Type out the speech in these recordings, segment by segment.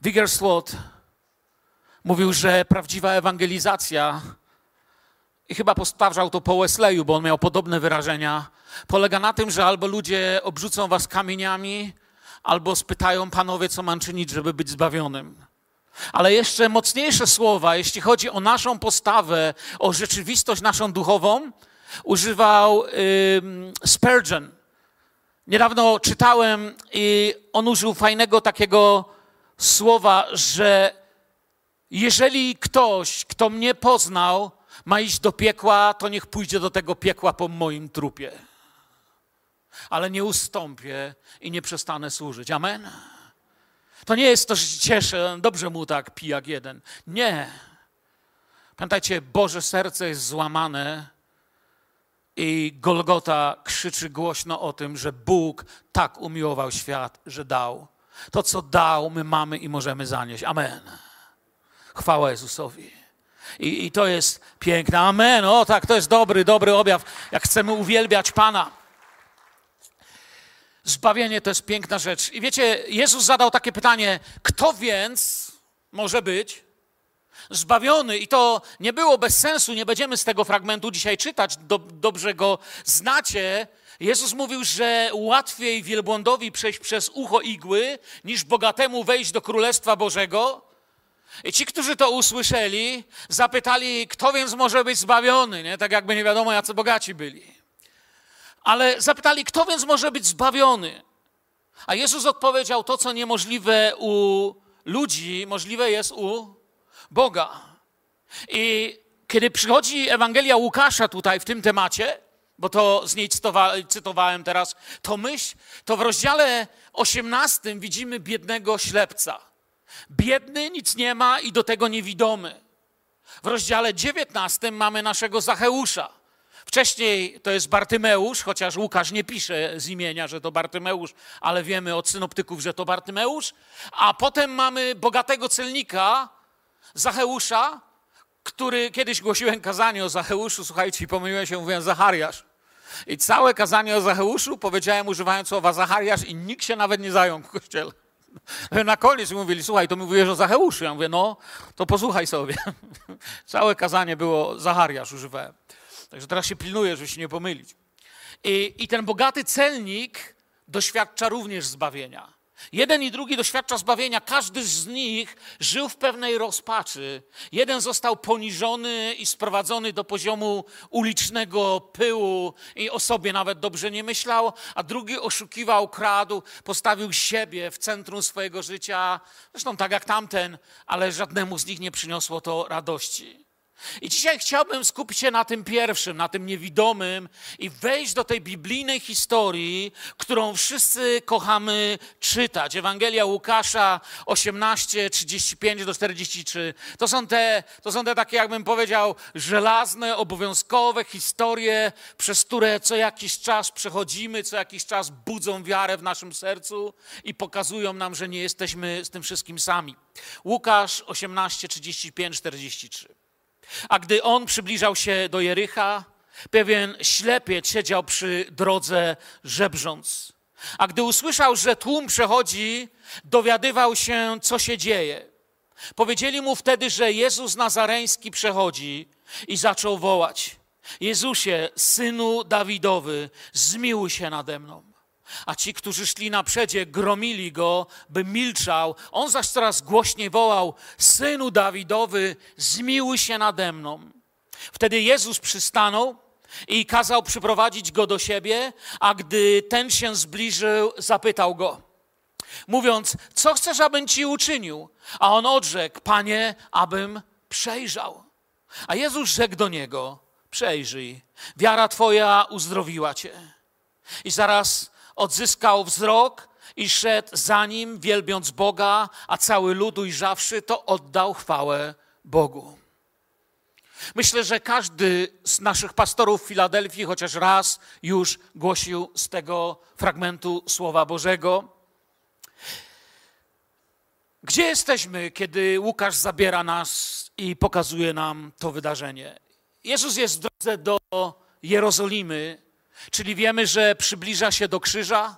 Wiggersworth mówił, że prawdziwa ewangelizacja, i chyba powtarzał to po Wesleyu, bo on miał podobne wyrażenia, polega na tym, że albo ludzie obrzucą was kamieniami, albo spytają panowie, co mam czynić, żeby być zbawionym. Ale jeszcze mocniejsze słowa, jeśli chodzi o naszą postawę, o rzeczywistość naszą duchową, używał Spurgeon. Niedawno czytałem i on użył fajnego takiego słowa, że jeżeli ktoś, kto mnie poznał, ma iść do piekła, to niech pójdzie do tego piekła po moim trupie. Ale nie ustąpię i nie przestanę służyć. Amen. To nie jest to, że się cieszę, dobrze mu tak pijak jeden. Nie. Pamiętajcie, Boże serce jest złamane i Golgota krzyczy głośno o tym, że Bóg tak umiłował świat, że dał. To, co dał, my mamy i możemy zanieść. Amen. Chwała Jezusowi. I, I, to jest piękne. Amen. O tak, to jest dobry, dobry objaw, jak chcemy uwielbiać Pana. Zbawienie to jest piękna rzecz. I wiecie, Jezus zadał takie pytanie: kto więc może być zbawiony? I to nie było bez sensu, nie będziemy z tego fragmentu dzisiaj czytać, do, dobrze go znacie. Jezus mówił, że łatwiej wielbłądowi przejść przez ucho igły, niż bogatemu wejść do Królestwa Bożego. I ci, którzy to usłyszeli, zapytali, kto więc może być zbawiony, nie? tak jakby nie wiadomo, jacy bogaci byli. Ale zapytali, kto więc może być zbawiony? A Jezus odpowiedział: To, co niemożliwe u ludzi, możliwe jest u Boga. I kiedy przychodzi Ewangelia Łukasza tutaj w tym temacie, bo to z niej cytowałem teraz, to myśl, to w rozdziale 18 widzimy biednego ślepca. Biedny, nic nie ma i do tego niewidomy. W rozdziale 19 mamy naszego Zacheusza. Wcześniej to jest Bartymeusz, chociaż Łukasz nie pisze z imienia, że to Bartymeusz, ale wiemy od synoptyków, że to Bartymeusz. A potem mamy bogatego celnika, Zacheusza, który kiedyś głosiłem kazanie o Zacheuszu, słuchajcie, pomyliłem się, mówiąc Zachariasz. I całe kazanie o Zacheuszu powiedziałem używając słowa Zachariasz i nikt się nawet nie zajął w kościele. Na koniec mówili, słuchaj, to mówiłeś o Zacheuszu. Ja mówię, no, to posłuchaj sobie. Całe kazanie było Zachariasz używałem. Także teraz się pilnuję, żeby się nie pomylić. I, I ten bogaty celnik doświadcza również zbawienia. Jeden i drugi doświadcza zbawienia. Każdy z nich żył w pewnej rozpaczy. Jeden został poniżony i sprowadzony do poziomu ulicznego pyłu i o sobie nawet dobrze nie myślał, a drugi oszukiwał, kradł, postawił siebie w centrum swojego życia. Zresztą tak jak tamten, ale żadnemu z nich nie przyniosło to radości. I dzisiaj chciałbym skupić się na tym pierwszym, na tym niewidomym i wejść do tej biblijnej historii, którą wszyscy kochamy czytać. Ewangelia Łukasza 18, 35 do 43. To są te, to są te takie, jakbym powiedział, żelazne, obowiązkowe historie, przez które co jakiś czas przechodzimy, co jakiś czas budzą wiarę w naszym sercu i pokazują nam, że nie jesteśmy z tym wszystkim sami. Łukasz 18, 35, 43. A gdy on przybliżał się do Jericha, pewien ślepiec siedział przy drodze żebrząc. A gdy usłyszał, że tłum przechodzi, dowiadywał się, co się dzieje. Powiedzieli mu wtedy, że Jezus Nazareński przechodzi i zaczął wołać: Jezusie, synu Dawidowy, zmiłuj się nade mną. A ci, którzy szli na przedzie, gromili go, by milczał. On zaś coraz głośniej wołał: Synu Dawidowy, zmiłuj się nade mną. Wtedy Jezus przystanął i kazał przyprowadzić go do siebie, a gdy ten się zbliżył, zapytał go, mówiąc: Co chcesz, abym ci uczynił? A on odrzekł: Panie, abym przejrzał. A Jezus rzekł do niego: Przejrzyj, wiara twoja uzdrowiła cię. I zaraz odzyskał wzrok i szedł za nim, wielbiąc Boga, a cały lud ujrzawszy to oddał chwałę Bogu. Myślę, że każdy z naszych pastorów w Filadelfii chociaż raz już głosił z tego fragmentu Słowa Bożego. Gdzie jesteśmy, kiedy Łukasz zabiera nas i pokazuje nam to wydarzenie? Jezus jest w drodze do Jerozolimy, Czyli wiemy, że przybliża się do krzyża.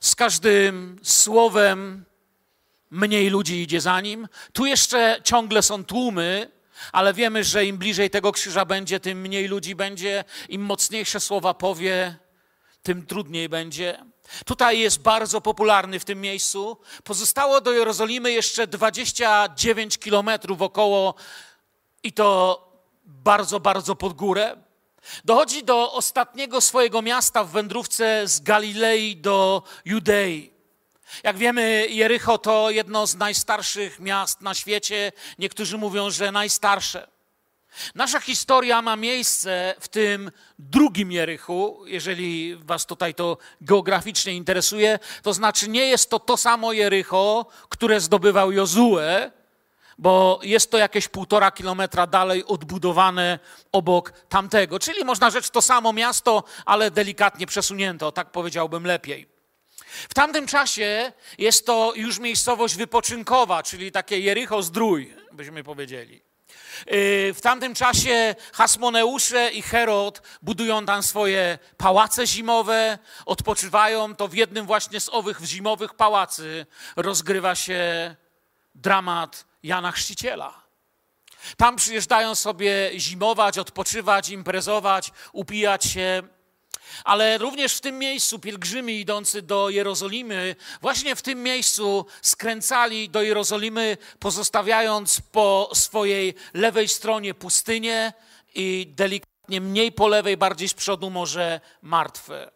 Z każdym słowem mniej ludzi idzie za nim. Tu jeszcze ciągle są tłumy, ale wiemy, że im bliżej tego krzyża będzie, tym mniej ludzi będzie, im mocniejsze słowa powie, tym trudniej będzie. Tutaj jest bardzo popularny w tym miejscu. Pozostało do Jerozolimy jeszcze 29 kilometrów około i to bardzo, bardzo pod górę. Dochodzi do ostatniego swojego miasta w wędrówce z Galilei do Judei. Jak wiemy, Jericho to jedno z najstarszych miast na świecie. Niektórzy mówią, że najstarsze. Nasza historia ma miejsce w tym drugim Jerichu, jeżeli Was tutaj to geograficznie interesuje. To znaczy, nie jest to to samo Jericho, które zdobywał Jozue, bo jest to jakieś półtora kilometra dalej odbudowane obok tamtego. Czyli można rzec to samo miasto, ale delikatnie przesunięto, tak powiedziałbym lepiej. W tamtym czasie jest to już miejscowość wypoczynkowa, czyli takie Jericho zdrój, byśmy powiedzieli. Y, w tamtym czasie Hasmoneusze i Herod budują tam swoje pałace zimowe, odpoczywają. To w jednym właśnie z owych zimowych pałacy rozgrywa się dramat Jana Chrzciciela. Tam przyjeżdżają sobie zimować, odpoczywać, imprezować, upijać się ale również w tym miejscu pielgrzymi idący do Jerozolimy, właśnie w tym miejscu skręcali do Jerozolimy, pozostawiając po swojej lewej stronie pustynię i delikatnie mniej po lewej, bardziej z przodu może martwe.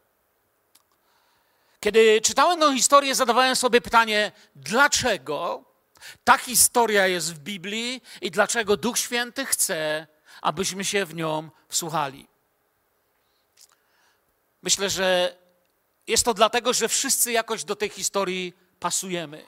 Kiedy czytałem tę historię, zadawałem sobie pytanie, dlaczego ta historia jest w Biblii i dlaczego Duch Święty chce, abyśmy się w nią wsłuchali. Myślę, że jest to dlatego, że wszyscy jakoś do tej historii pasujemy.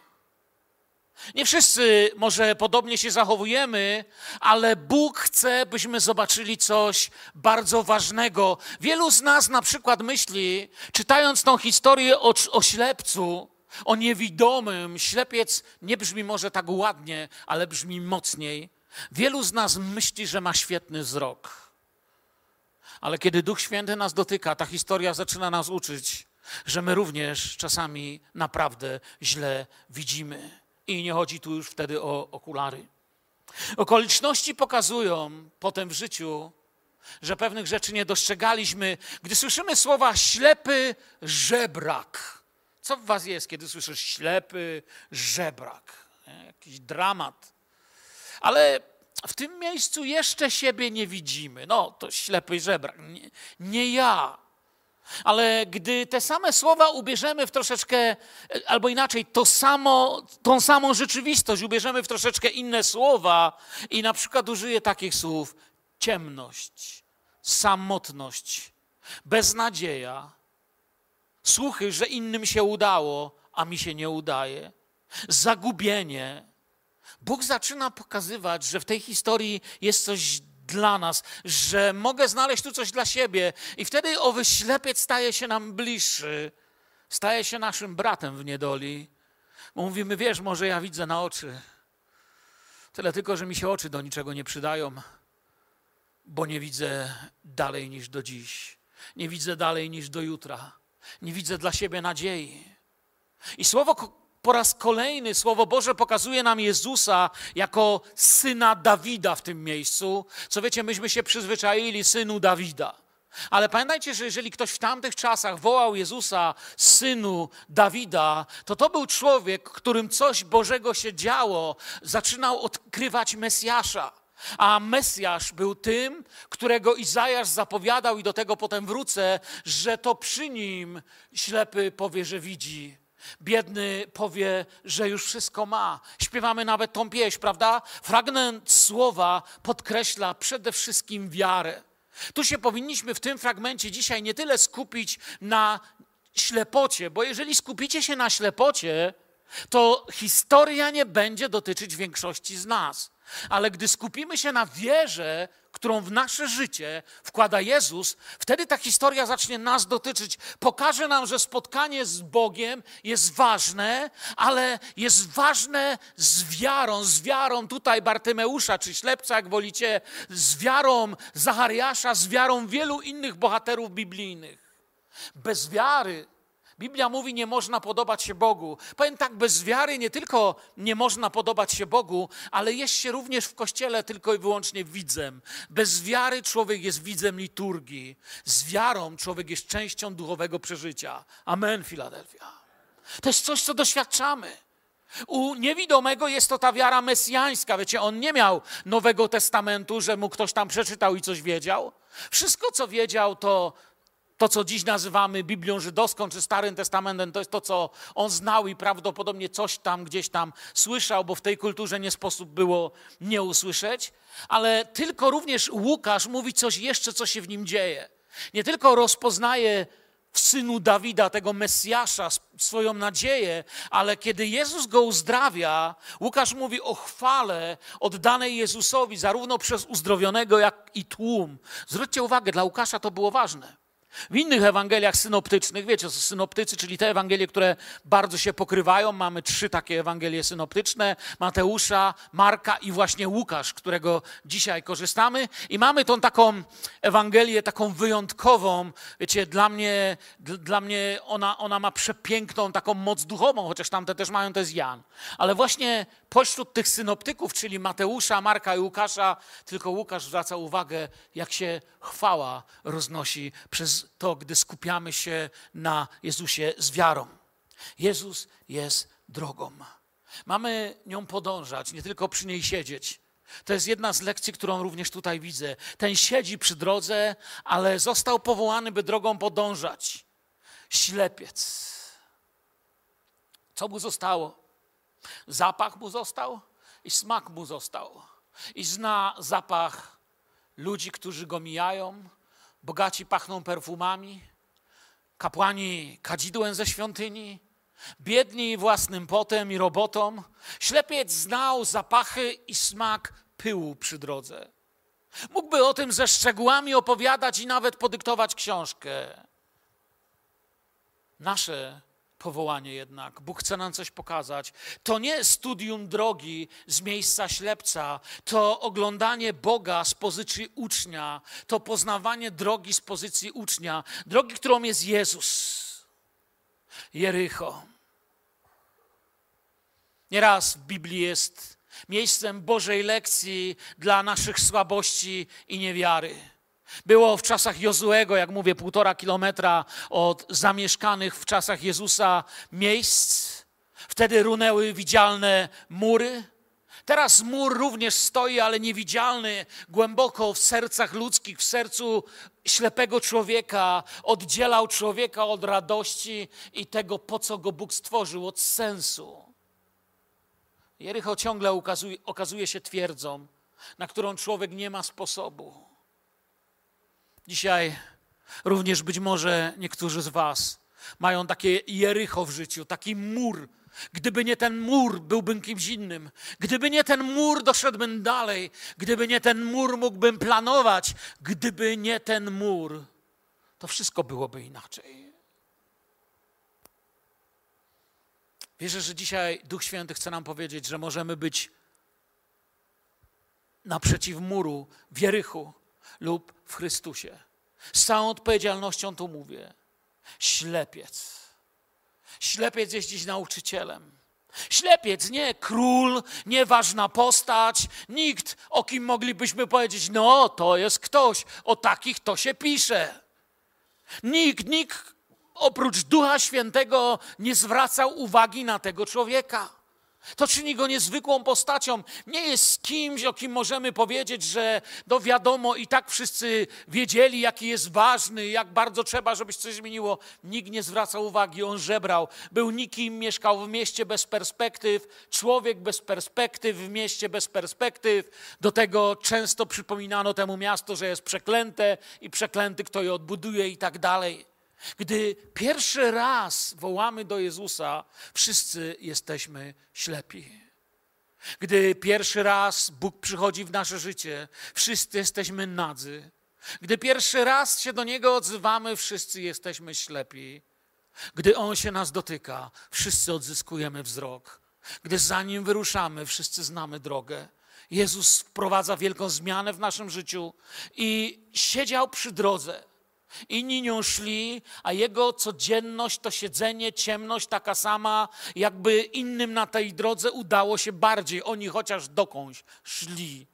Nie wszyscy może podobnie się zachowujemy, ale Bóg chce, byśmy zobaczyli coś bardzo ważnego. Wielu z nas na przykład myśli, czytając tą historię o, o ślepcu, o niewidomym, ślepiec nie brzmi może tak ładnie, ale brzmi mocniej. Wielu z nas myśli, że ma świetny wzrok. Ale kiedy Duch Święty nas dotyka, ta historia zaczyna nas uczyć, że my również czasami naprawdę źle widzimy. I nie chodzi tu już wtedy o okulary. Okoliczności pokazują potem w życiu, że pewnych rzeczy nie dostrzegaliśmy. Gdy słyszymy słowa ślepy żebrak, co w was jest, kiedy słyszysz ślepy żebrak? Jakiś dramat. Ale w tym miejscu jeszcze siebie nie widzimy. No, to ślepy żebrak. Nie, nie ja. Ale gdy te same słowa ubierzemy w troszeczkę, albo inaczej, to samo, tą samą rzeczywistość ubierzemy w troszeczkę inne słowa i na przykład użyję takich słów ciemność, samotność, beznadzieja, słuchy, że innym się udało, a mi się nie udaje, zagubienie, Bóg zaczyna pokazywać, że w tej historii jest coś dla nas, że mogę znaleźć tu coś dla siebie, i wtedy owy ślepiec staje się nam bliższy, staje się naszym bratem w niedoli. Bo mówimy, wiesz, może ja widzę na oczy. Tyle tylko, że mi się oczy do niczego nie przydają, bo nie widzę dalej niż do dziś. Nie widzę dalej niż do jutra. Nie widzę dla siebie nadziei. I słowo po raz kolejny Słowo Boże pokazuje nam Jezusa jako syna Dawida w tym miejscu. Co wiecie, myśmy się przyzwyczaili synu Dawida. Ale pamiętajcie, że jeżeli ktoś w tamtych czasach wołał Jezusa synu Dawida, to to był człowiek, którym coś Bożego się działo, zaczynał odkrywać Mesjasza. A Mesjasz był tym, którego Izajasz zapowiadał, i do tego potem wrócę, że to przy nim ślepy powie, że widzi. Biedny powie, że już wszystko ma. Śpiewamy nawet tą pieśń, prawda? Fragment słowa podkreśla przede wszystkim wiarę. Tu się powinniśmy w tym fragmencie dzisiaj nie tyle skupić na ślepocie, bo jeżeli skupicie się na ślepocie, to historia nie będzie dotyczyć większości z nas. Ale gdy skupimy się na wierze, którą w nasze życie wkłada Jezus, wtedy ta historia zacznie nas dotyczyć. Pokaże nam, że spotkanie z Bogiem jest ważne, ale jest ważne z wiarą, z wiarą tutaj Bartymeusza czy ślepca, jak wolicie, z wiarą Zachariasza, z wiarą wielu innych bohaterów biblijnych. Bez wiary Biblia mówi, nie można podobać się Bogu. Powiem tak, bez wiary nie tylko nie można podobać się Bogu, ale jest się również w kościele tylko i wyłącznie widzem. Bez wiary człowiek jest widzem liturgii. Z wiarą człowiek jest częścią duchowego przeżycia. Amen, Filadelfia. To jest coś, co doświadczamy. U niewidomego jest to ta wiara mesjańska. Wiecie, on nie miał Nowego Testamentu, że mu ktoś tam przeczytał i coś wiedział. Wszystko, co wiedział, to to, co dziś nazywamy Biblią Żydowską czy Starym Testamentem, to jest to, co on znał i prawdopodobnie coś tam gdzieś tam słyszał, bo w tej kulturze nie sposób było nie usłyszeć. Ale tylko również Łukasz mówi coś jeszcze, co się w nim dzieje. Nie tylko rozpoznaje w synu Dawida, tego Mesjasza, swoją nadzieję, ale kiedy Jezus go uzdrawia, Łukasz mówi o chwale oddanej Jezusowi, zarówno przez uzdrowionego, jak i tłum. Zwróćcie uwagę, dla Łukasza to było ważne. W innych Ewangeliach synoptycznych, wiecie, synoptycy, czyli te Ewangelie, które bardzo się pokrywają, mamy trzy takie Ewangelie synoptyczne, Mateusza, Marka i właśnie Łukasz, którego dzisiaj korzystamy. I mamy tą taką Ewangelię, taką wyjątkową, wiecie, dla mnie, dla mnie ona, ona ma przepiękną taką moc duchową, chociaż tamte też mają, to jest Jan. Ale właśnie pośród tych synoptyków, czyli Mateusza, Marka i Łukasza, tylko Łukasz zwraca uwagę, jak się chwała roznosi przez to, gdy skupiamy się na Jezusie z wiarą. Jezus jest drogą. Mamy nią podążać, nie tylko przy niej siedzieć. To jest jedna z lekcji, którą również tutaj widzę. Ten siedzi przy drodze, ale został powołany, by drogą podążać. Ślepiec. Co mu zostało? Zapach mu został i smak mu został. I zna zapach ludzi, którzy go mijają. Bogaci pachną perfumami, kapłani kadzidłem ze świątyni, biedni własnym potem i robotą. Ślepiec znał zapachy i smak pyłu przy drodze. Mógłby o tym ze szczegółami opowiadać i nawet podyktować książkę. Nasze powołanie jednak. Bóg chce nam coś pokazać. To nie studium drogi z miejsca ślepca, to oglądanie Boga z pozycji ucznia, to poznawanie drogi z pozycji ucznia, drogi, którą jest Jezus. Jericho. Nieraz w Biblii jest miejscem Bożej lekcji dla naszych słabości i niewiary. Było w czasach Jozuego, jak mówię, półtora kilometra od zamieszkanych w czasach Jezusa miejsc. Wtedy runęły widzialne mury. Teraz mur również stoi, ale niewidzialny, głęboko w sercach ludzkich, w sercu ślepego człowieka, oddzielał człowieka od radości i tego, po co go Bóg stworzył, od sensu. Jericho ciągle ukazuje, okazuje się twierdzą, na którą człowiek nie ma sposobu. Dzisiaj również być może niektórzy z Was mają takie Jericho w życiu, taki mur. Gdyby nie ten mur, byłbym kimś innym. Gdyby nie ten mur, doszedłbym dalej. Gdyby nie ten mur, mógłbym planować. Gdyby nie ten mur, to wszystko byłoby inaczej. Wierzę, że dzisiaj Duch Święty chce nam powiedzieć, że możemy być naprzeciw muru w Jerychu, lub w Chrystusie. Z całą odpowiedzialnością tu mówię. Ślepiec. Ślepiec jest dziś nauczycielem. Ślepiec, nie król, nieważna postać, nikt, o kim moglibyśmy powiedzieć, no to jest ktoś, o takich to się pisze. Nikt, nikt oprócz Ducha Świętego nie zwracał uwagi na tego człowieka. To czyni go niezwykłą postacią. Nie jest kimś, o kim możemy powiedzieć, że no wiadomo, i tak wszyscy wiedzieli, jaki jest ważny, jak bardzo trzeba, żebyś coś zmieniło. Nikt nie zwracał uwagi, on żebrał. Był nikim, mieszkał w mieście bez perspektyw, człowiek bez perspektyw, w mieście bez perspektyw. Do tego często przypominano temu miasto, że jest przeklęte i przeklęty, kto je odbuduje i tak dalej. Gdy pierwszy raz wołamy do Jezusa, wszyscy jesteśmy ślepi. Gdy pierwszy raz Bóg przychodzi w nasze życie, wszyscy jesteśmy nadzy. Gdy pierwszy raz się do Niego odzywamy, wszyscy jesteśmy ślepi. Gdy On się nas dotyka, wszyscy odzyskujemy wzrok. Gdy za Nim wyruszamy, wszyscy znamy drogę. Jezus wprowadza wielką zmianę w naszym życiu i siedział przy drodze Inni nią szli, a jego codzienność to siedzenie, ciemność taka sama, jakby innym na tej drodze udało się bardziej. Oni chociaż dokądś szli.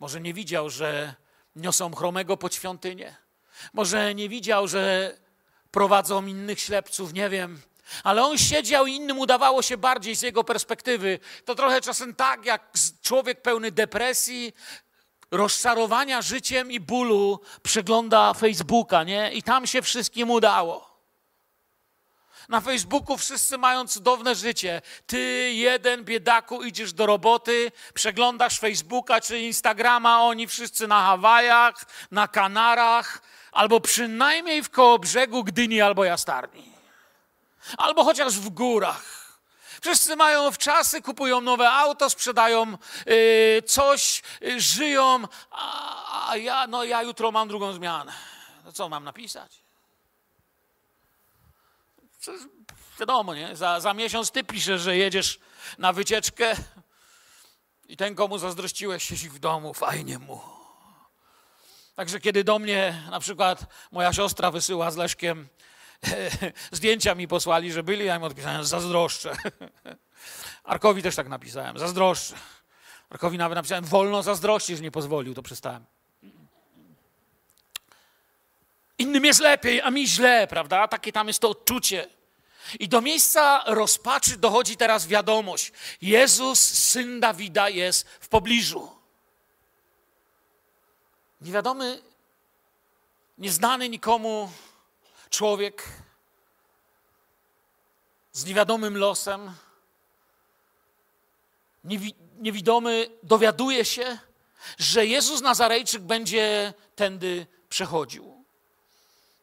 Może nie widział, że niosą chromego pod świątynię. Może nie widział, że prowadzą innych ślepców, nie wiem. Ale on siedział i innym udawało się bardziej z jego perspektywy. To trochę czasem tak, jak człowiek pełny depresji, rozczarowania życiem i bólu przegląda Facebooka, nie? I tam się wszystkim udało. Na Facebooku wszyscy mają cudowne życie. Ty, jeden biedaku, idziesz do roboty, przeglądasz Facebooka czy Instagrama, oni wszyscy na Hawajach, na Kanarach, albo przynajmniej w koło brzegu Gdyni albo Jastarni. Albo chociaż w górach. Wszyscy mają w czasy, kupują nowe auto, sprzedają y, coś, y, żyją, a, a, ja, no ja jutro mam drugą zmianę. No co mam napisać? Przecież wiadomo, nie? Za, za miesiąc ty piszesz, że jedziesz na wycieczkę i ten, komu zazdrościłeś, siedzi w domu, fajnie mu. Także kiedy do mnie na przykład moja siostra wysyła z Leszkiem zdjęcia mi posłali, że byli, ja im odpisałem, zazdroszczę. Arkowi też tak napisałem, zazdroszczę. Arkowi nawet napisałem, wolno zazdrościć, że nie pozwolił, to przestałem. Innym jest lepiej, a mi źle, prawda? Takie tam jest to odczucie. I do miejsca rozpaczy dochodzi teraz wiadomość. Jezus, syn Dawida, jest w pobliżu. Niewiadomy, nieznany nikomu człowiek z niewiadomym losem, niewidomy dowiaduje się, że Jezus Nazarejczyk będzie tędy przechodził.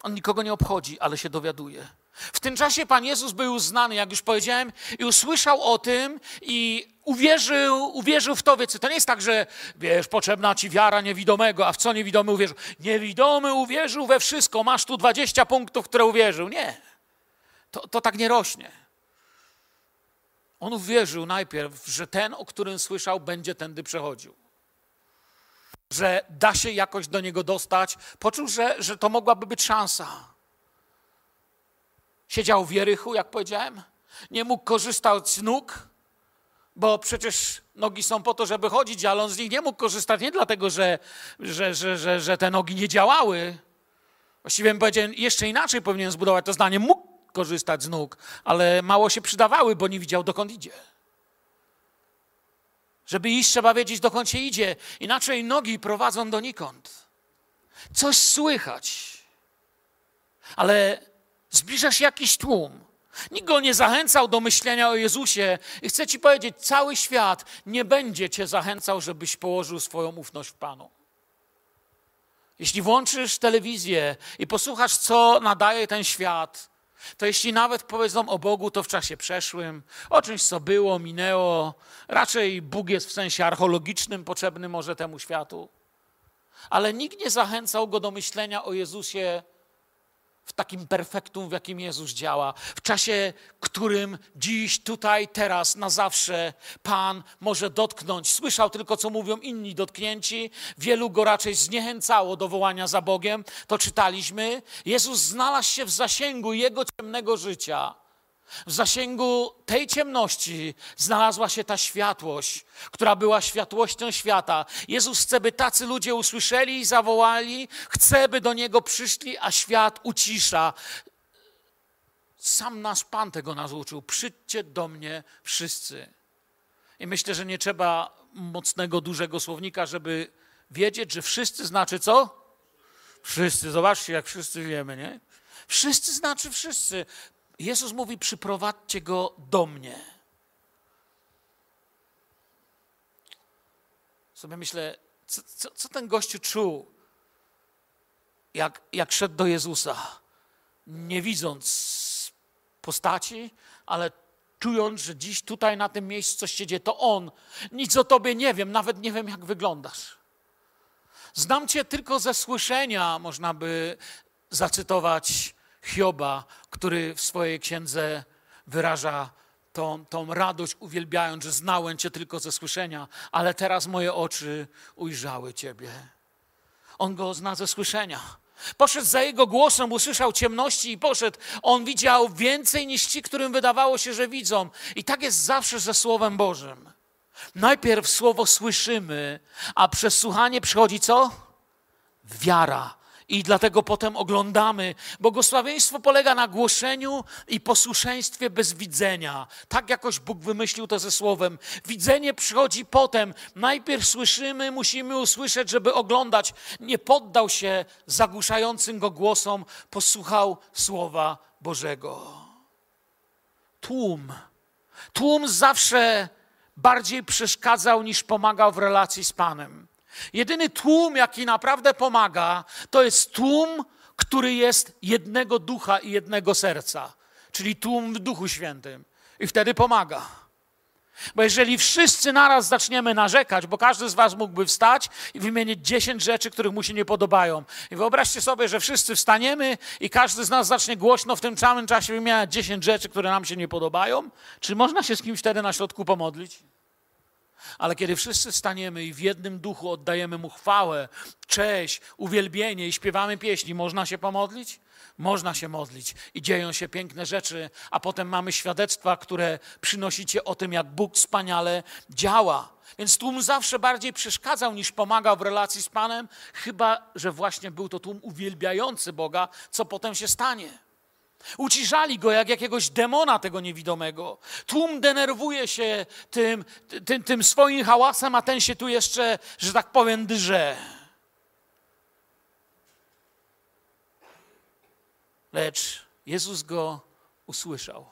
On nikogo nie obchodzi, ale się dowiaduje. W tym czasie Pan Jezus był znany, jak już powiedziałem, i usłyszał o tym i uwierzył, uwierzył w to. Wiecie, to nie jest tak, że wiesz, potrzebna ci wiara niewidomego, a w co niewidomy uwierzył? Niewidomy uwierzył we wszystko, masz tu 20 punktów, które uwierzył. Nie. To, to tak nie rośnie. On uwierzył najpierw, że ten, o którym słyszał, będzie tędy przechodził. Że da się jakoś do niego dostać. Poczuł, że, że to mogłaby być szansa. Siedział w Jerychu, jak powiedziałem. Nie mógł korzystać z nóg, bo przecież nogi są po to, żeby chodzić, ale on z nich nie mógł korzystać nie dlatego, że, że, że, że, że te nogi nie działały. Właściwie bym powiedział, jeszcze inaczej powinien zbudować to zdanie. Mógł korzystać z nóg, ale mało się przydawały, bo nie widział, dokąd idzie. Żeby iść, trzeba wiedzieć, dokąd się idzie. Inaczej nogi prowadzą donikąd. Coś słychać. Ale zbliża się jakiś tłum. Nikt go nie zachęcał do myślenia o Jezusie. I chcę ci powiedzieć, cały świat nie będzie cię zachęcał, żebyś położył swoją ufność w Panu. Jeśli włączysz telewizję i posłuchasz, co nadaje ten świat, to jeśli nawet powiedzą o Bogu, to w czasie przeszłym, o czymś, co było, minęło, raczej Bóg jest w sensie archeologicznym potrzebny może temu światu. Ale nikt nie zachęcał go do myślenia o Jezusie w takim perfektum, w jakim Jezus działa, w czasie, którym dziś, tutaj, teraz, na zawsze Pan może dotknąć. Słyszał tylko, co mówią inni dotknięci. Wielu go raczej zniechęcało do wołania za Bogiem. To czytaliśmy. Jezus znalazł się w zasięgu jego ciemnego życia. W zasięgu tej ciemności znalazła się ta światłość, która była światłością świata. Jezus chce, by tacy ludzie usłyszeli i zawołali, chce, by do Niego przyszli, a świat ucisza. Sam nasz Pan tego nas uczył. Przyjdźcie do mnie wszyscy. I myślę, że nie trzeba mocnego, dużego słownika, żeby wiedzieć, że wszyscy znaczy co? Wszyscy. Zobaczcie, jak wszyscy wiemy, nie? Wszyscy znaczy wszyscy. Jezus mówi: przyprowadźcie go do mnie. Sobie myślę, co, co, co ten gościu czuł, jak, jak szedł do Jezusa, nie widząc postaci, ale czując, że dziś tutaj na tym miejscu coś się dzieje, to On. Nic o Tobie nie wiem, nawet nie wiem, jak wyglądasz. Znam Cię tylko ze słyszenia, można by zacytować Hioba, który w swojej księdze wyraża tą, tą radość, uwielbiając, że znałem Cię tylko ze słyszenia, ale teraz moje oczy ujrzały Ciebie. On go zna ze słyszenia. Poszedł za jego głosem, usłyszał ciemności i poszedł. On widział więcej niż ci, którym wydawało się, że widzą. I tak jest zawsze ze Słowem Bożym. Najpierw słowo słyszymy, a przez słuchanie przychodzi co? Wiara. I dlatego potem oglądamy. Błogosławieństwo polega na głoszeniu i posłuszeństwie bez widzenia. Tak jakoś Bóg wymyślił to ze słowem. Widzenie przychodzi potem. Najpierw słyszymy, musimy usłyszeć, żeby oglądać. Nie poddał się zagłuszającym go głosom, posłuchał słowa Bożego. Tłum. Tłum zawsze bardziej przeszkadzał niż pomagał w relacji z Panem. Jedyny tłum, jaki naprawdę pomaga, to jest tłum, który jest jednego ducha i jednego serca, czyli tłum w Duchu Świętym. I wtedy pomaga. Bo jeżeli wszyscy naraz zaczniemy narzekać, bo każdy z Was mógłby wstać i wymienić 10 rzeczy, których mu się nie podobają. I wyobraźcie sobie, że wszyscy wstaniemy i każdy z nas zacznie głośno w tym samym czasie wymieniać 10 rzeczy, które nam się nie podobają. Czy można się z kimś wtedy na środku pomodlić? Ale kiedy wszyscy staniemy i w jednym duchu oddajemy mu chwałę, cześć, uwielbienie i śpiewamy pieśni, można się pomodlić? Można się modlić i dzieją się piękne rzeczy, a potem mamy świadectwa, które przynosicie o tym, jak Bóg wspaniale działa. Więc tłum zawsze bardziej przeszkadzał niż pomagał w relacji z Panem, chyba że właśnie był to tłum uwielbiający Boga, co potem się stanie. Uciszali go jak jakiegoś demona tego niewidomego. Tłum denerwuje się tym, tym, tym swoim hałasem, a ten się tu jeszcze, że tak powiem, drze. Lecz Jezus go usłyszał.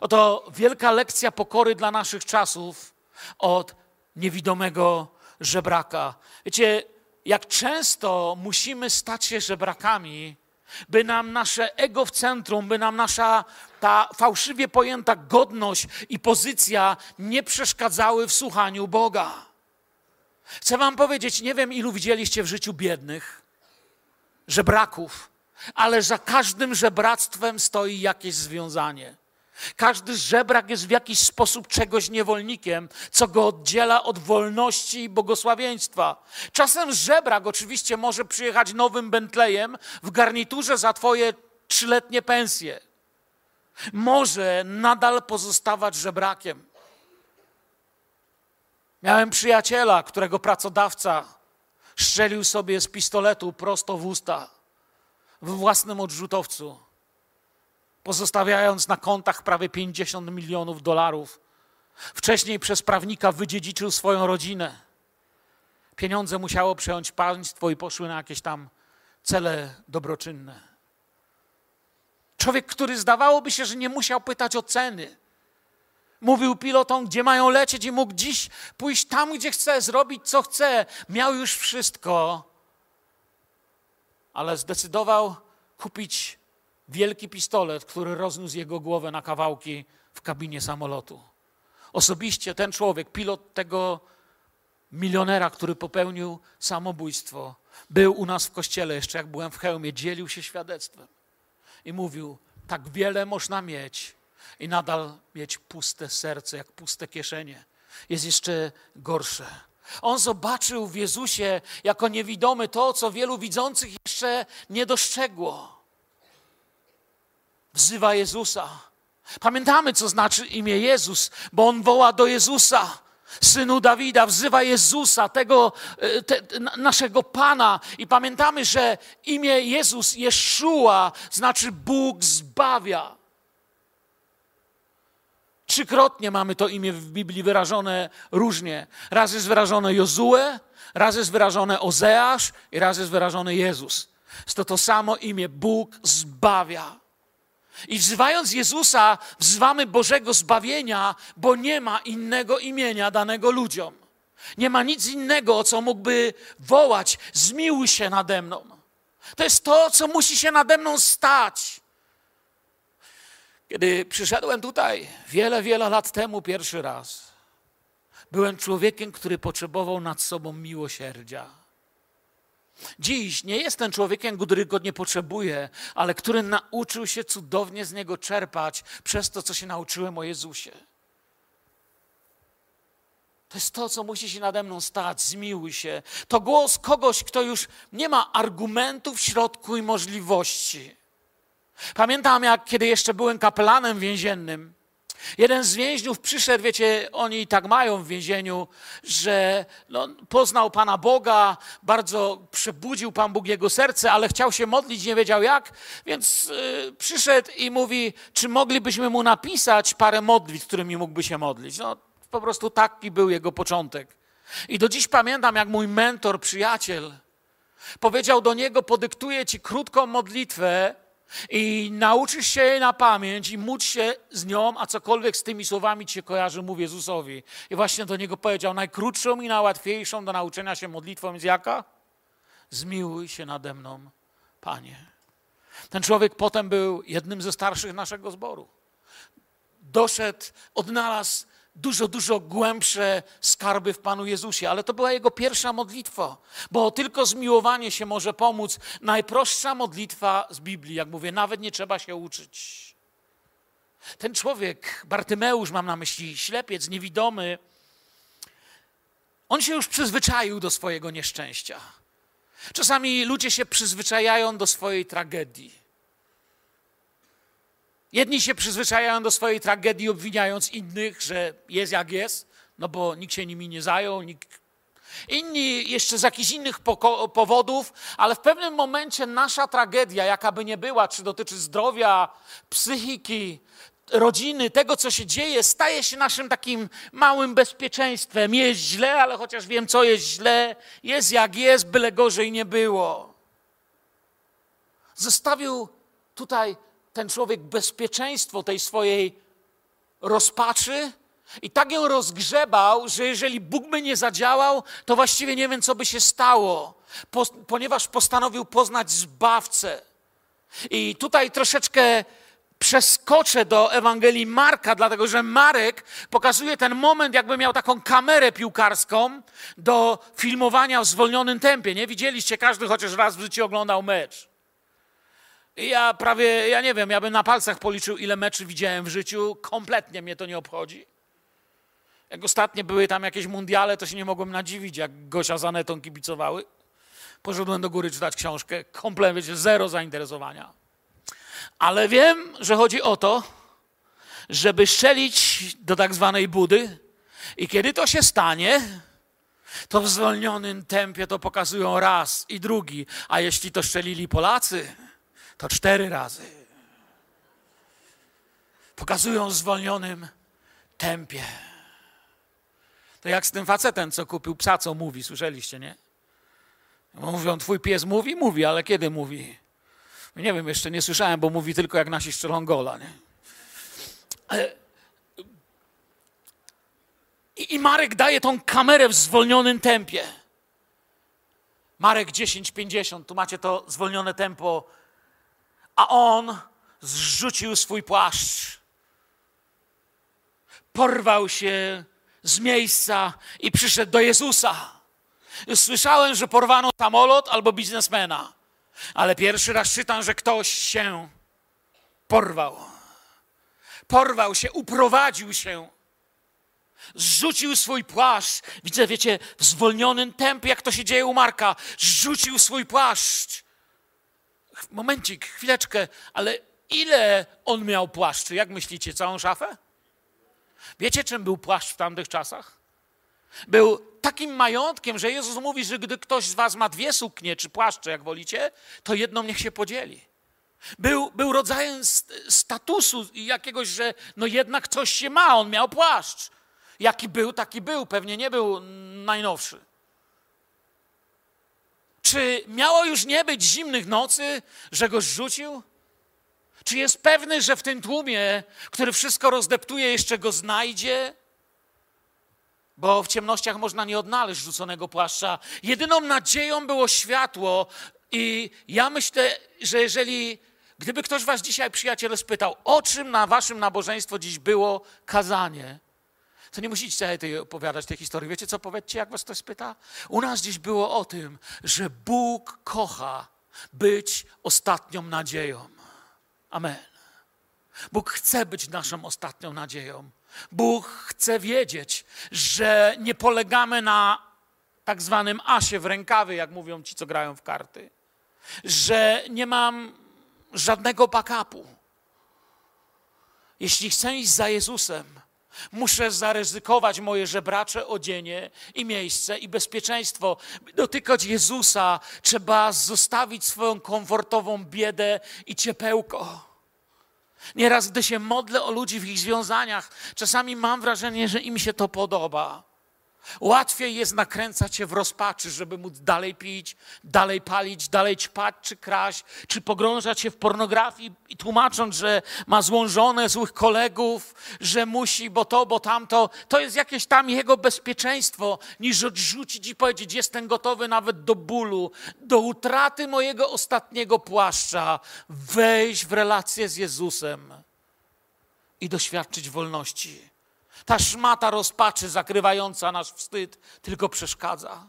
Oto wielka lekcja pokory dla naszych czasów od niewidomego żebraka. Wiecie, jak często musimy stać się żebrakami, by nam nasze ego w centrum, by nam nasza ta fałszywie pojęta godność i pozycja nie przeszkadzały w słuchaniu Boga. Chcę Wam powiedzieć, nie wiem, ilu widzieliście w życiu biednych, żebraków, ale za każdym żebractwem stoi jakieś związanie. Każdy żebrak jest w jakiś sposób czegoś niewolnikiem, co go oddziela od wolności i błogosławieństwa. Czasem żebrak oczywiście może przyjechać nowym Bentleyem w garniturze za twoje trzyletnie pensje. Może nadal pozostawać żebrakiem. Miałem przyjaciela, którego pracodawca strzelił sobie z pistoletu prosto w usta w własnym odrzutowcu pozostawiając na kontach prawie 50 milionów dolarów. Wcześniej przez prawnika wydziedziczył swoją rodzinę. Pieniądze musiało przejąć państwo i poszły na jakieś tam cele dobroczynne. Człowiek, który zdawałoby się, że nie musiał pytać o ceny. Mówił pilotom, gdzie mają lecieć i mógł dziś pójść tam, gdzie chce, zrobić co chce. Miał już wszystko, ale zdecydował kupić wielki pistolet, który rozniósł jego głowę na kawałki w kabinie samolotu. Osobiście ten człowiek, pilot tego milionera, który popełnił samobójstwo, był u nas w kościele, jeszcze jak byłem w hełmie, dzielił się świadectwem i mówił: Tak wiele można mieć i nadal mieć puste serce, jak puste kieszenie. Jest jeszcze gorsze. On zobaczył w Jezusie jako niewidomy to, co wielu widzących jeszcze nie dostrzegło wzywa Jezusa. Pamiętamy, co znaczy imię Jezus, bo on woła do Jezusa, synu Dawida, wzywa Jezusa, tego e, te, naszego Pana. I pamiętamy, że imię Jezus, Jeszua, znaczy Bóg zbawia. Trzykrotnie mamy to imię w Biblii wyrażone różnie. Raz jest wyrażone Jozue, raz jest wyrażone Ozeasz i raz jest wyrażone Jezus. Jest to to samo imię, Bóg zbawia. I wzywając Jezusa, wzywamy Bożego zbawienia, bo nie ma innego imienia danego ludziom. Nie ma nic innego, co mógłby wołać: Zmiłuj się nade mną. To jest to, co musi się nade mną stać. Kiedy przyszedłem tutaj wiele, wiele lat temu pierwszy raz, byłem człowiekiem, który potrzebował nad sobą miłosierdzia. Dziś nie jestem człowiekiem, który go nie potrzebuje, ale który nauczył się cudownie z niego czerpać przez to, co się nauczyłem o Jezusie. To jest to, co musi się nade mną stać. Zmiłuj się. To głos kogoś, kto już nie ma argumentów w środku i możliwości. Pamiętam, jak kiedy jeszcze byłem kapelanem więziennym, jeden z więźniów przyszedł, wiecie, oni tak mają w więzieniu, że no, poznał Pana Boga, bardzo przebudził Pan Bóg jego serce, ale chciał się modlić, nie wiedział jak, więc yy, przyszedł i mówi, czy moglibyśmy mu napisać parę modlitw, którymi mógłby się modlić. No, po prostu taki był jego początek. I do dziś pamiętam, jak mój mentor, przyjaciel, powiedział do niego: Podyktuję ci krótką modlitwę i nauczysz się jej na pamięć i módl się z nią, a cokolwiek z tymi słowami ci się kojarzy, mów Jezusowi. I właśnie do niego powiedział: Najkrótszą i najłatwiejszą do nauczenia się modlitwą jest jaka? Zmiłuj się nade mną, Panie. Ten człowiek potem był jednym ze starszych naszego zboru. Doszedł, odnalazł dużo, dużo głębsze skarby w Panu Jezusie, ale to była jego pierwsza modlitwa, bo tylko zmiłowanie się może pomóc. Najprostsza modlitwa z Biblii, jak mówię, nawet nie trzeba się uczyć. Ten człowiek, Bartymeusz mam na myśli, ślepiec, niewidomy, on się już przyzwyczaił do swojego nieszczęścia. Czasami ludzie się przyzwyczajają do swojej tragedii. Jedni się przyzwyczajają do swojej tragedii, obwiniając innych, że jest jak jest, no bo nikt się nimi nie zajął, nikt... Inni jeszcze z jakichś innych powodów, ale w pewnym momencie nasza tragedia, jaka by nie była, czy dotyczy zdrowia, psychiki, rodziny, tego, co się dzieje, staje się naszym takim małym bezpieczeństwem. Jest źle, ale chociaż wiem, co jest źle, jest jak jest, byle gorzej nie było. Zostawił tutaj ten człowiek bezpieczeństwo tej swojej rozpaczy i tak ją rozgrzebał, że jeżeli Bóg by nie zadziałał, to właściwie nie wiem, co by się stało, ponieważ postanowił poznać Zbawcę. I tutaj troszeczkę przeskoczę do Ewangelii Marka, dlatego że Marek pokazuje ten moment, jakby miał taką kamerę piłkarską do filmowania w zwolnionym tempie. Nie widzieliście, każdy chociaż raz w życiu oglądał mecz. Ja prawie, ja nie wiem, ja bym na palcach policzył, ile meczy widziałem w życiu. Kompletnie mnie to nie obchodzi. Jak ostatnie były tam jakieś mundiale, to się nie mogłem nadziwić, jak Gosia z Anetą kibicowały. Poszedłem do góry czytać książkę. Kompletnie, wiecie, zero zainteresowania. Ale wiem, że chodzi o to, żeby strzelić do tak zwanej budy i kiedy to się stanie, to w zwolnionym tempie to pokazują raz i drugi. A jeśli to strzelili Polacy, to cztery razy. Pokazują w zwolnionym tempie. To jak z tym facetem, co kupił psa, co mówi, słyszeliście, nie? Mówią, twój pies mówi? Mówi, ale kiedy mówi? Nie wiem, jeszcze nie słyszałem, bo mówi tylko jak nasi strzelą gola, nie? I, I Marek daje tą kamerę w zwolnionym tempie. Marek 10:50, tu macie to zwolnione tempo a on zrzucił swój płaszcz. Porwał się z miejsca i przyszedł do Jezusa. Słyszałem, że porwano samolot albo biznesmena, ale pierwszy raz czytam, że ktoś się porwał. Porwał się, uprowadził się. Zrzucił swój płaszcz. Widzę, wiecie, w zwolnionym tempie, jak to się dzieje u Marka. Zrzucił swój płaszcz momencik, chwileczkę, ale ile on miał płaszczy? Jak myślicie, całą szafę? Wiecie, czym był płaszcz w tamtych czasach? Był takim majątkiem, że Jezus mówi, że gdy ktoś z was ma dwie suknie czy płaszcze, jak wolicie, to jedną niech się podzieli. Był, był rodzajem statusu jakiegoś, że no jednak coś się ma, on miał płaszcz. Jaki był, taki był, pewnie nie był najnowszy. Czy miało już nie być zimnych nocy, że go zrzucił? Czy jest pewny, że w tym tłumie, który wszystko rozdeptuje, jeszcze go znajdzie? Bo w ciemnościach można nie odnaleźć rzuconego płaszcza. Jedyną nadzieją było światło, i ja myślę, że jeżeli, gdyby ktoś was dzisiaj, przyjaciele, spytał, o czym na waszym nabożeństwo dziś było kazanie, to nie musicie sobie tej opowiadać tej historii. Wiecie co, powiedzcie, jak was ktoś spyta? U nas dziś było o tym, że Bóg kocha być ostatnią nadzieją. Amen. Bóg chce być naszą ostatnią nadzieją. Bóg chce wiedzieć, że nie polegamy na tak zwanym asie w rękawie, jak mówią ci, co grają w karty. Że nie mam żadnego backupu. Jeśli chcę iść za Jezusem, muszę zaryzykować moje żebracze odzienie i miejsce i bezpieczeństwo. By dotykać Jezusa, trzeba zostawić swoją komfortową biedę i ciepełko. Nieraz, gdy się modlę o ludzi w ich związaniach, czasami mam wrażenie, że im się to podoba. Łatwiej jest nakręcać się w rozpaczy, żeby móc dalej pić, dalej palić, dalej ćpać czy kraść, czy pogrążać się w pornografii i tłumacząc, że ma złą żonę, złych kolegów, że musi, bo to, bo tamto. To jest jakieś tam jego bezpieczeństwo, niż odrzucić i powiedzieć, jestem gotowy nawet do bólu, do utraty mojego ostatniego płaszcza, wejść w relację z Jezusem i doświadczyć wolności. Ta szmata rozpaczy zakrywająca nasz wstyd tylko przeszkadza.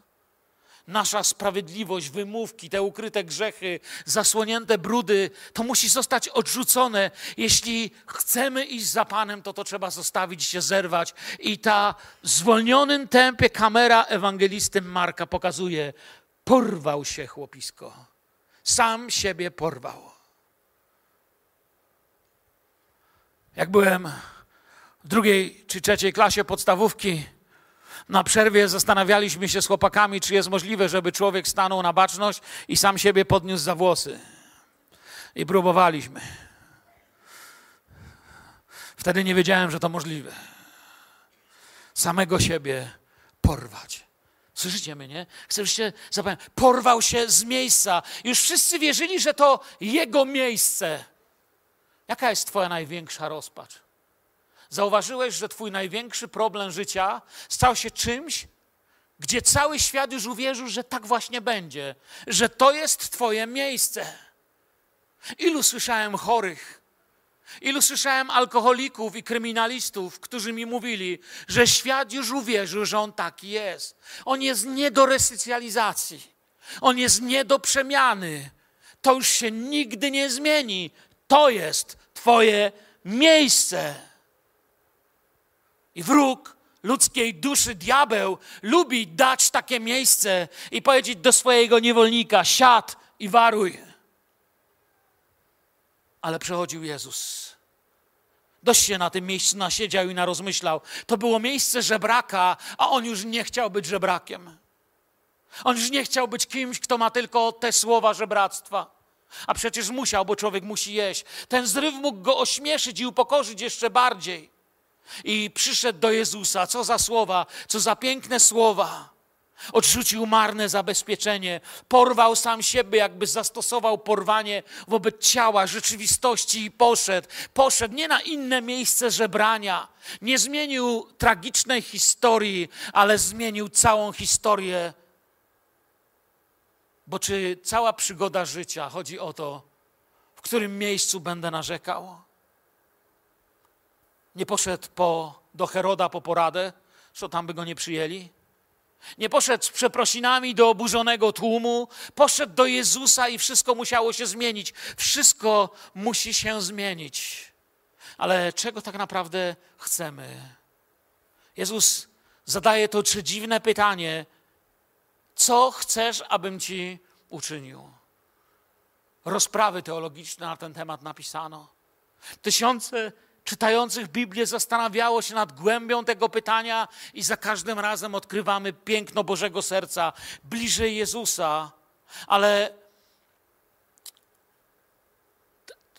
Nasza sprawiedliwość, wymówki, te ukryte grzechy, zasłonięte brudy, to musi zostać odrzucone. Jeśli chcemy iść za Panem, to to trzeba zostawić się zerwać. I ta w zwolnionym tempie kamera ewangelisty Marka pokazuje, porwał się chłopisko. Sam siebie porwał. Jak byłem w drugiej czy trzeciej klasie podstawówki na przerwie zastanawialiśmy się z chłopakami, czy jest możliwe, żeby człowiek stanął na baczność i sam siebie podniósł za włosy. I próbowaliśmy. Wtedy nie wiedziałem, że to możliwe. Samego siebie porwać. Słyszycie mnie, nie? Chcę, żebyście zapomnieli. Porwał się z miejsca. Już wszyscy wierzyli, że to jego miejsce. Jaka jest twoja największa rozpacz? Zauważyłeś, że Twój największy problem życia stał się czymś, gdzie cały świat już uwierzył, że tak właśnie będzie, że to jest Twoje miejsce. Ilu słyszałem chorych, ilu słyszałem alkoholików i kryminalistów, którzy mi mówili, że świat już uwierzył, że on taki jest. On jest nie do resocjalizacji, on jest nie do przemiany. To już się nigdy nie zmieni. To jest Twoje miejsce. I wróg ludzkiej duszy, diabeł, lubi dać takie miejsce i powiedzieć do swojego niewolnika: siad i waruj. Ale przechodził Jezus. Dość się na tym miejscu nasiedział i narozmyślał. To było miejsce żebraka, a on już nie chciał być żebrakiem. On już nie chciał być kimś, kto ma tylko te słowa żebractwa. A przecież musiał, bo człowiek musi jeść. Ten zryw mógł go ośmieszyć i upokorzyć jeszcze bardziej i przyszedł do Jezusa. Co za słowa, co za piękne słowa. Odrzucił marne zabezpieczenie, porwał sam siebie, jakby zastosował porwanie wobec ciała, rzeczywistości i poszedł. Poszedł nie na inne miejsce żebrania, nie zmienił tragicznej historii, ale zmienił całą historię. Bo czy cała przygoda życia chodzi o to, w którym miejscu będę narzekał? Nie poszedł po, do Heroda po poradę, że tam by go nie przyjęli. Nie poszedł z przeprosinami do oburzonego tłumu, poszedł do Jezusa i wszystko musiało się zmienić. Wszystko musi się zmienić. Ale czego tak naprawdę chcemy? Jezus zadaje to przedziwne pytanie: Co chcesz, abym ci uczynił? Rozprawy teologiczne na ten temat napisano. Tysiące czytających Biblię zastanawiało się nad głębią tego pytania i za każdym razem odkrywamy piękno Bożego serca, bliżej Jezusa, ale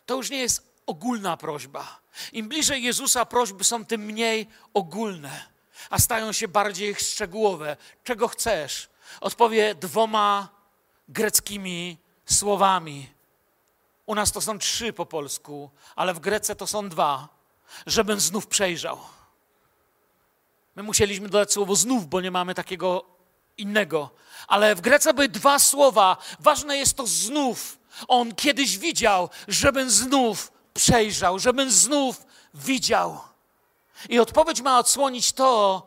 to już nie jest ogólna prośba. Im bliżej Jezusa prośby są, tym mniej ogólne, a stają się bardziej szczegółowe. Czego chcesz? Odpowie dwoma greckimi słowami. U nas to są trzy po polsku, ale w Grece to są dwa. Żebym znów przejrzał. My musieliśmy dodać słowo znów, bo nie mamy takiego innego. Ale w Grece były dwa słowa. Ważne jest to znów. On kiedyś widział, żebym znów przejrzał, żebym znów widział. I odpowiedź ma odsłonić to,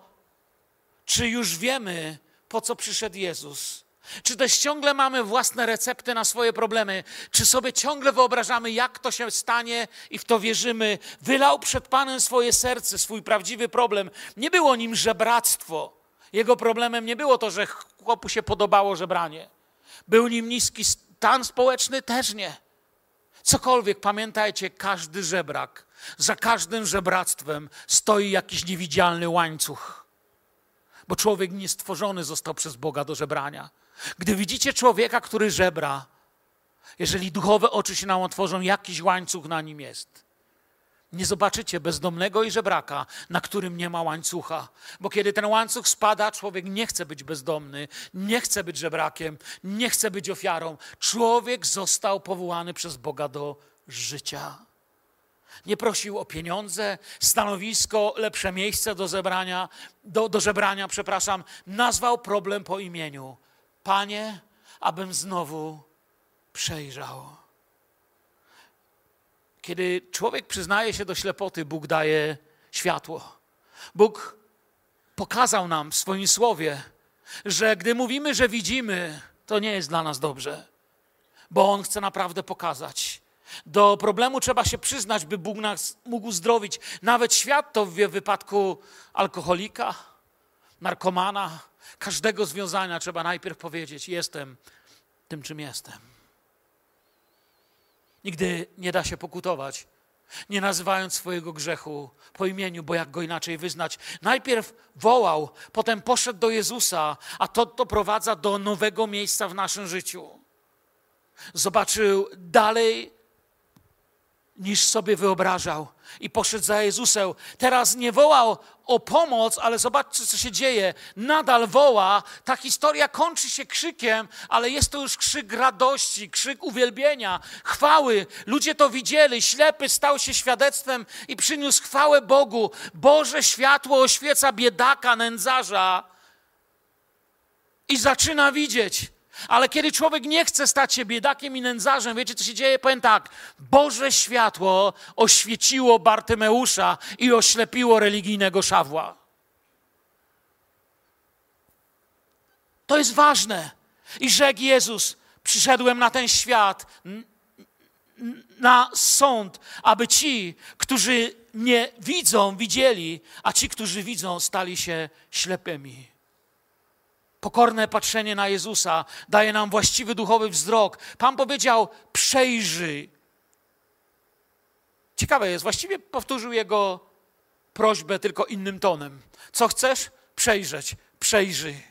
czy już wiemy, po co przyszedł Jezus. Czy też ciągle mamy własne recepty na swoje problemy? Czy sobie ciągle wyobrażamy, jak to się stanie i w to wierzymy? Wylał przed Panem swoje serce, swój prawdziwy problem. Nie było nim żebractwo. Jego problemem nie było to, że chłopu się podobało żebranie. Był nim niski stan społeczny? Też nie. Cokolwiek, pamiętajcie, każdy żebrak, za każdym żebractwem stoi jakiś niewidzialny łańcuch. Bo człowiek niestworzony został przez Boga do żebrania. Gdy widzicie człowieka, który żebra, jeżeli duchowe oczy się nam otworzą, jakiś łańcuch na nim jest. Nie zobaczycie bezdomnego i żebraka, na którym nie ma łańcucha, bo kiedy ten łańcuch spada, człowiek nie chce być bezdomny, nie chce być żebrakiem, nie chce być ofiarą. Człowiek został powołany przez Boga do życia. Nie prosił o pieniądze, stanowisko, lepsze miejsce do zebrania, do, do żebrania, przepraszam. Nazwał problem po imieniu. Panie, abym znowu przejrzał. Kiedy człowiek przyznaje się do ślepoty, Bóg daje światło. Bóg pokazał nam w swoim słowie, że gdy mówimy, że widzimy, to nie jest dla nas dobrze, bo On chce naprawdę pokazać. Do problemu trzeba się przyznać, by Bóg nas mógł uzdrowić. Nawet świat to w wypadku alkoholika, narkomana, każdego związania trzeba najpierw powiedzieć: Jestem tym, czym jestem. Nigdy nie da się pokutować, nie nazywając swojego grzechu po imieniu, bo jak go inaczej wyznać. Najpierw wołał, potem poszedł do Jezusa, a to doprowadza do nowego miejsca w naszym życiu. Zobaczył dalej niż sobie wyobrażał. I poszedł za Jezusem. Teraz nie wołał o pomoc, ale zobaczcie, co się dzieje. Nadal woła. Ta historia kończy się krzykiem, ale jest to już krzyk radości, krzyk uwielbienia, chwały. Ludzie to widzieli. Ślepy stał się świadectwem i przyniósł chwałę Bogu. Boże światło oświeca biedaka, nędzarza i zaczyna widzieć. Ale kiedy człowiek nie chce stać się biedakiem i nędzarzem, wiecie co się dzieje? Powiem tak, Boże światło oświeciło Bartymeusza i oślepiło religijnego szawła. To jest ważne. I rzekł Jezus, przyszedłem na ten świat, na sąd, aby ci, którzy nie widzą, widzieli, a ci, którzy widzą, stali się ślepymi. Pokorne patrzenie na Jezusa daje nam właściwy duchowy wzrok. Pan powiedział: przejrzyj. Ciekawe jest, właściwie powtórzył jego prośbę tylko innym tonem. Co chcesz? Przejrzeć. Przejrzyj.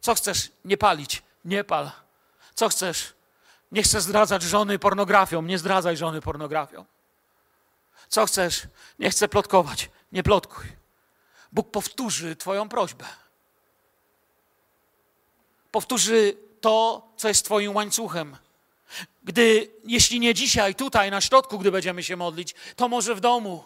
Co chcesz? Nie palić. Nie pal. Co chcesz? Nie chcesz zdradzać żony pornografią. Nie zdradzaj żony pornografią. Co chcesz? Nie chcę plotkować. Nie plotkuj. Bóg powtórzy Twoją prośbę powtórzy to, co jest Twoim łańcuchem. Gdy, jeśli nie dzisiaj, tutaj na środku, gdy będziemy się modlić, to może w domu.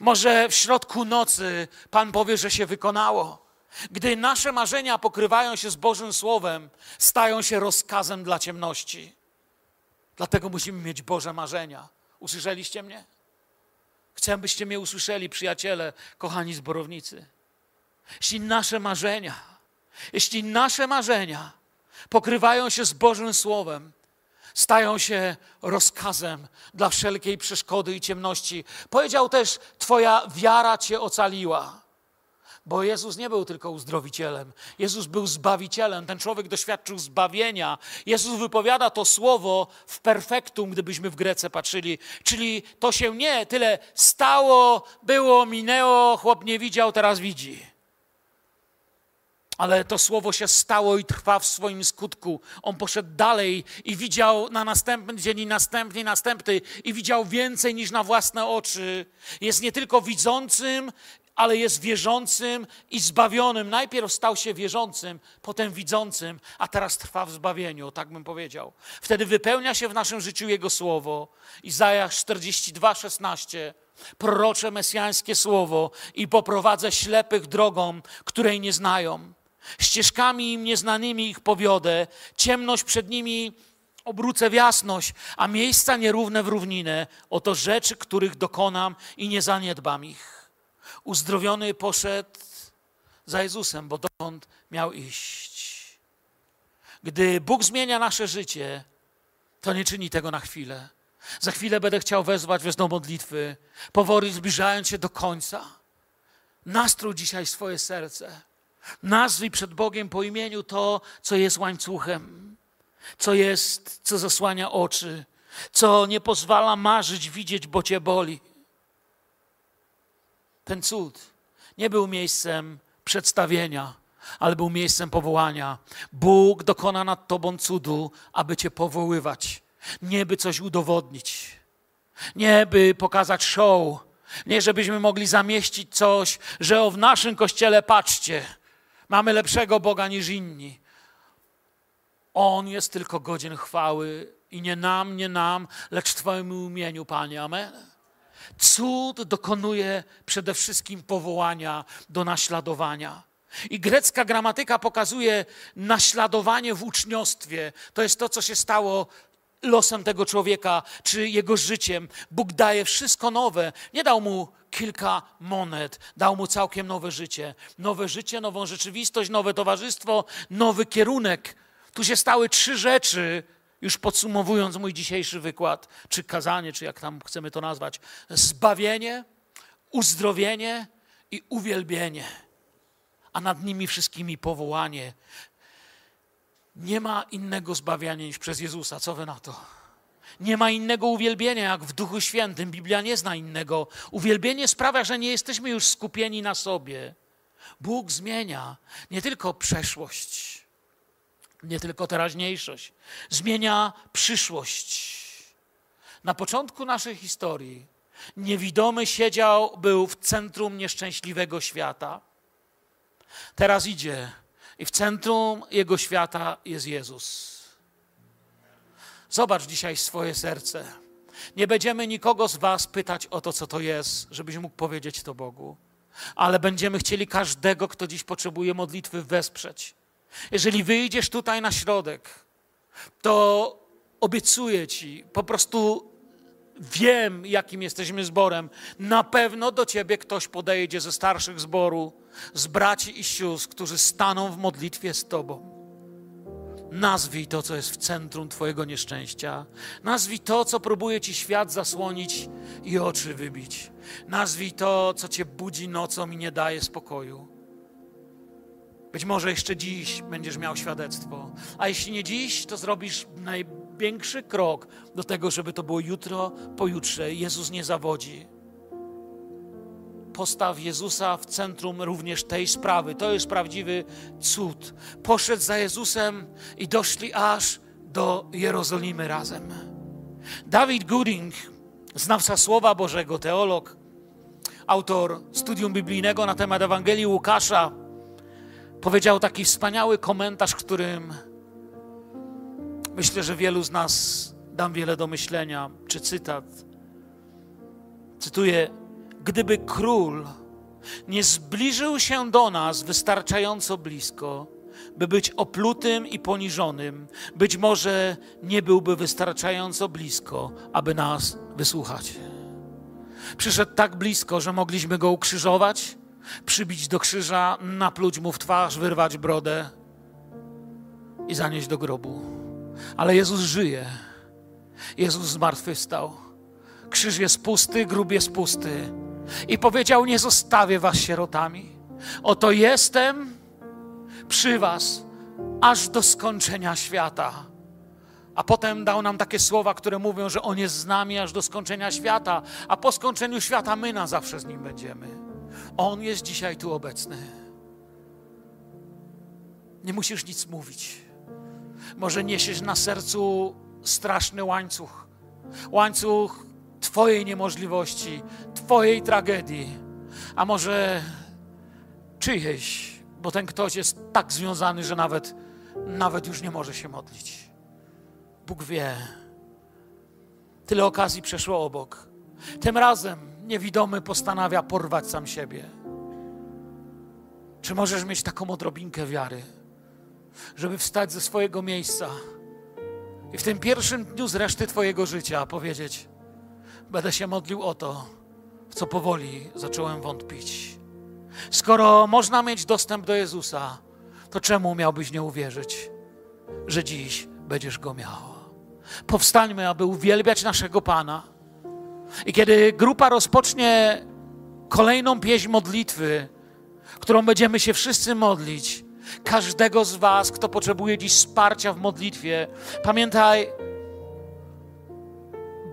Może w środku nocy Pan powie, że się wykonało. Gdy nasze marzenia pokrywają się z Bożym Słowem, stają się rozkazem dla ciemności. Dlatego musimy mieć Boże marzenia. Usłyszeliście mnie? Chcę, byście mnie usłyszeli, przyjaciele, kochani zborownicy. Jeśli nasze marzenia jeśli nasze marzenia pokrywają się z Bożym Słowem, stają się rozkazem dla wszelkiej przeszkody i ciemności. Powiedział też: Twoja wiara cię ocaliła. Bo Jezus nie był tylko uzdrowicielem, Jezus był zbawicielem. Ten człowiek doświadczył zbawienia. Jezus wypowiada to słowo w perfektum, gdybyśmy w Grece patrzyli. Czyli to się nie tyle stało, było, minęło, chłop nie widział, teraz widzi. Ale to słowo się stało i trwa w swoim skutku. On poszedł dalej i widział na następny dzień i następny, i następny i widział więcej niż na własne oczy. Jest nie tylko widzącym, ale jest wierzącym i zbawionym. Najpierw stał się wierzącym, potem widzącym, a teraz trwa w zbawieniu, tak bym powiedział. Wtedy wypełnia się w naszym życiu Jego słowo. Izajasz 42, 16 prorocze mesjańskie słowo i poprowadzę ślepych drogą, której nie znają. Ścieżkami im nieznanymi ich powiodę, ciemność przed nimi obrócę w jasność, a miejsca nierówne w równinę. Oto rzeczy, których dokonam i nie zaniedbam ich. Uzdrowiony poszedł za Jezusem, bo dokąd miał iść. Gdy Bóg zmienia nasze życie, to nie czyni tego na chwilę. Za chwilę będę chciał wezwać wezną modlitwy, powoli zbliżając się do końca. Nastrój dzisiaj swoje serce. Nazwij przed Bogiem po imieniu to, co jest łańcuchem, co jest, co zasłania oczy, co nie pozwala marzyć, widzieć, bo cię boli. Ten cud nie był miejscem przedstawienia, ale był miejscem powołania. Bóg dokona nad tobą cudu, aby cię powoływać, nie by coś udowodnić, nie by pokazać show, nie żebyśmy mogli zamieścić coś, że o w naszym kościele patrzcie, mamy lepszego Boga niż inni. On jest tylko godzien chwały i nie nam, nie nam, lecz Twojemu imieniu, Panie. Amen. Cud dokonuje przede wszystkim powołania do naśladowania. I grecka gramatyka pokazuje naśladowanie w uczniostwie. To jest to, co się stało losem tego człowieka, czy jego życiem. Bóg daje wszystko nowe. Nie dał mu kilka monet, dał mu całkiem nowe życie. Nowe życie, nową rzeczywistość, nowe towarzystwo, nowy kierunek. Tu się stały trzy rzeczy, już podsumowując mój dzisiejszy wykład, czy kazanie, czy jak tam chcemy to nazwać: zbawienie, uzdrowienie i uwielbienie, a nad nimi wszystkimi powołanie. Nie ma innego zbawiania niż przez Jezusa. Co wy na to? Nie ma innego uwielbienia jak w Duchu Świętym. Biblia nie zna innego. Uwielbienie sprawia, że nie jesteśmy już skupieni na sobie. Bóg zmienia nie tylko przeszłość, nie tylko teraźniejszość, zmienia przyszłość. Na początku naszej historii niewidomy siedział, był w centrum nieszczęśliwego świata. Teraz idzie i w centrum jego świata jest Jezus. Zobacz dzisiaj swoje serce. Nie będziemy nikogo z Was pytać o to, co to jest, żebyś mógł powiedzieć to Bogu, ale będziemy chcieli każdego, kto dziś potrzebuje modlitwy, wesprzeć. Jeżeli wyjdziesz tutaj na środek, to obiecuję Ci, po prostu wiem, jakim jesteśmy zborem. Na pewno do Ciebie ktoś podejdzie ze starszych zboru, z braci i sióstr, którzy staną w modlitwie z Tobą. Nazwij to, co jest w centrum Twojego nieszczęścia. Nazwij to, co próbuje Ci świat zasłonić i oczy wybić. Nazwij to, co Cię budzi nocą i nie daje spokoju. Być może jeszcze dziś będziesz miał świadectwo, a jeśli nie dziś, to zrobisz największy krok do tego, żeby to było jutro, pojutrze. Jezus nie zawodzi. Postaw Jezusa w centrum również tej sprawy. To jest prawdziwy cud. Poszedł za Jezusem i doszli aż do Jerozolimy razem. David Gooding, znawca Słowa Bożego, teolog, autor studium biblijnego na temat Ewangelii Łukasza, powiedział taki wspaniały komentarz, którym myślę, że wielu z nas dam wiele do myślenia, czy cytat. Cytuję: Gdyby król nie zbliżył się do nas wystarczająco blisko, by być oplutym i poniżonym, być może nie byłby wystarczająco blisko, aby nas wysłuchać. Przyszedł tak blisko, że mogliśmy go ukrzyżować, przybić do krzyża, napluć mu w twarz, wyrwać brodę i zanieść do grobu. Ale Jezus żyje. Jezus zmartwychwstał. Krzyż jest pusty, grób jest pusty. I powiedział: Nie zostawię was sierotami. Oto jestem przy was aż do skończenia świata. A potem dał nam takie słowa, które mówią, że On jest z nami aż do skończenia świata, a po skończeniu świata my na zawsze z Nim będziemy. On jest dzisiaj tu obecny. Nie musisz nic mówić. Może niesiesz na sercu straszny łańcuch. Łańcuch Twojej niemożliwości, Twojej tragedii, a może czyjejś, bo ten ktoś jest tak związany, że nawet, nawet już nie może się modlić. Bóg wie. Tyle okazji przeszło obok. Tym razem niewidomy postanawia porwać sam siebie. Czy możesz mieć taką odrobinkę wiary, żeby wstać ze swojego miejsca i w tym pierwszym dniu z reszty Twojego życia powiedzieć: Będę się modlił o to, w co powoli zacząłem wątpić. Skoro można mieć dostęp do Jezusa, to czemu miałbyś nie uwierzyć? że dziś będziesz go miał. Powstańmy, aby uwielbiać naszego Pana. I kiedy grupa rozpocznie kolejną pieśń modlitwy, którą będziemy się wszyscy modlić, każdego z Was, kto potrzebuje dziś wsparcia w modlitwie, pamiętaj,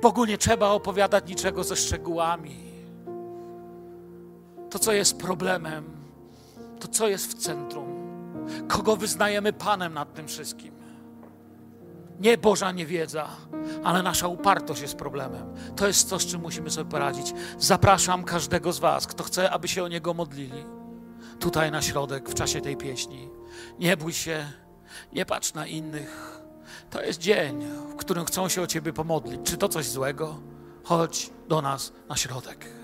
Bogu nie trzeba opowiadać niczego ze szczegółami. To, co jest problemem, to, co jest w centrum, kogo wyznajemy Panem nad tym wszystkim. Nie Boża niewiedza, ale nasza upartość jest problemem. To jest to, z czym musimy sobie poradzić. Zapraszam każdego z Was, kto chce, aby się o Niego modlili, tutaj na środek w czasie tej pieśni. Nie bój się, nie patrz na innych. To jest dzień, w którym chcą się o Ciebie pomodlić. Czy to coś złego? Chodź do nas na środek.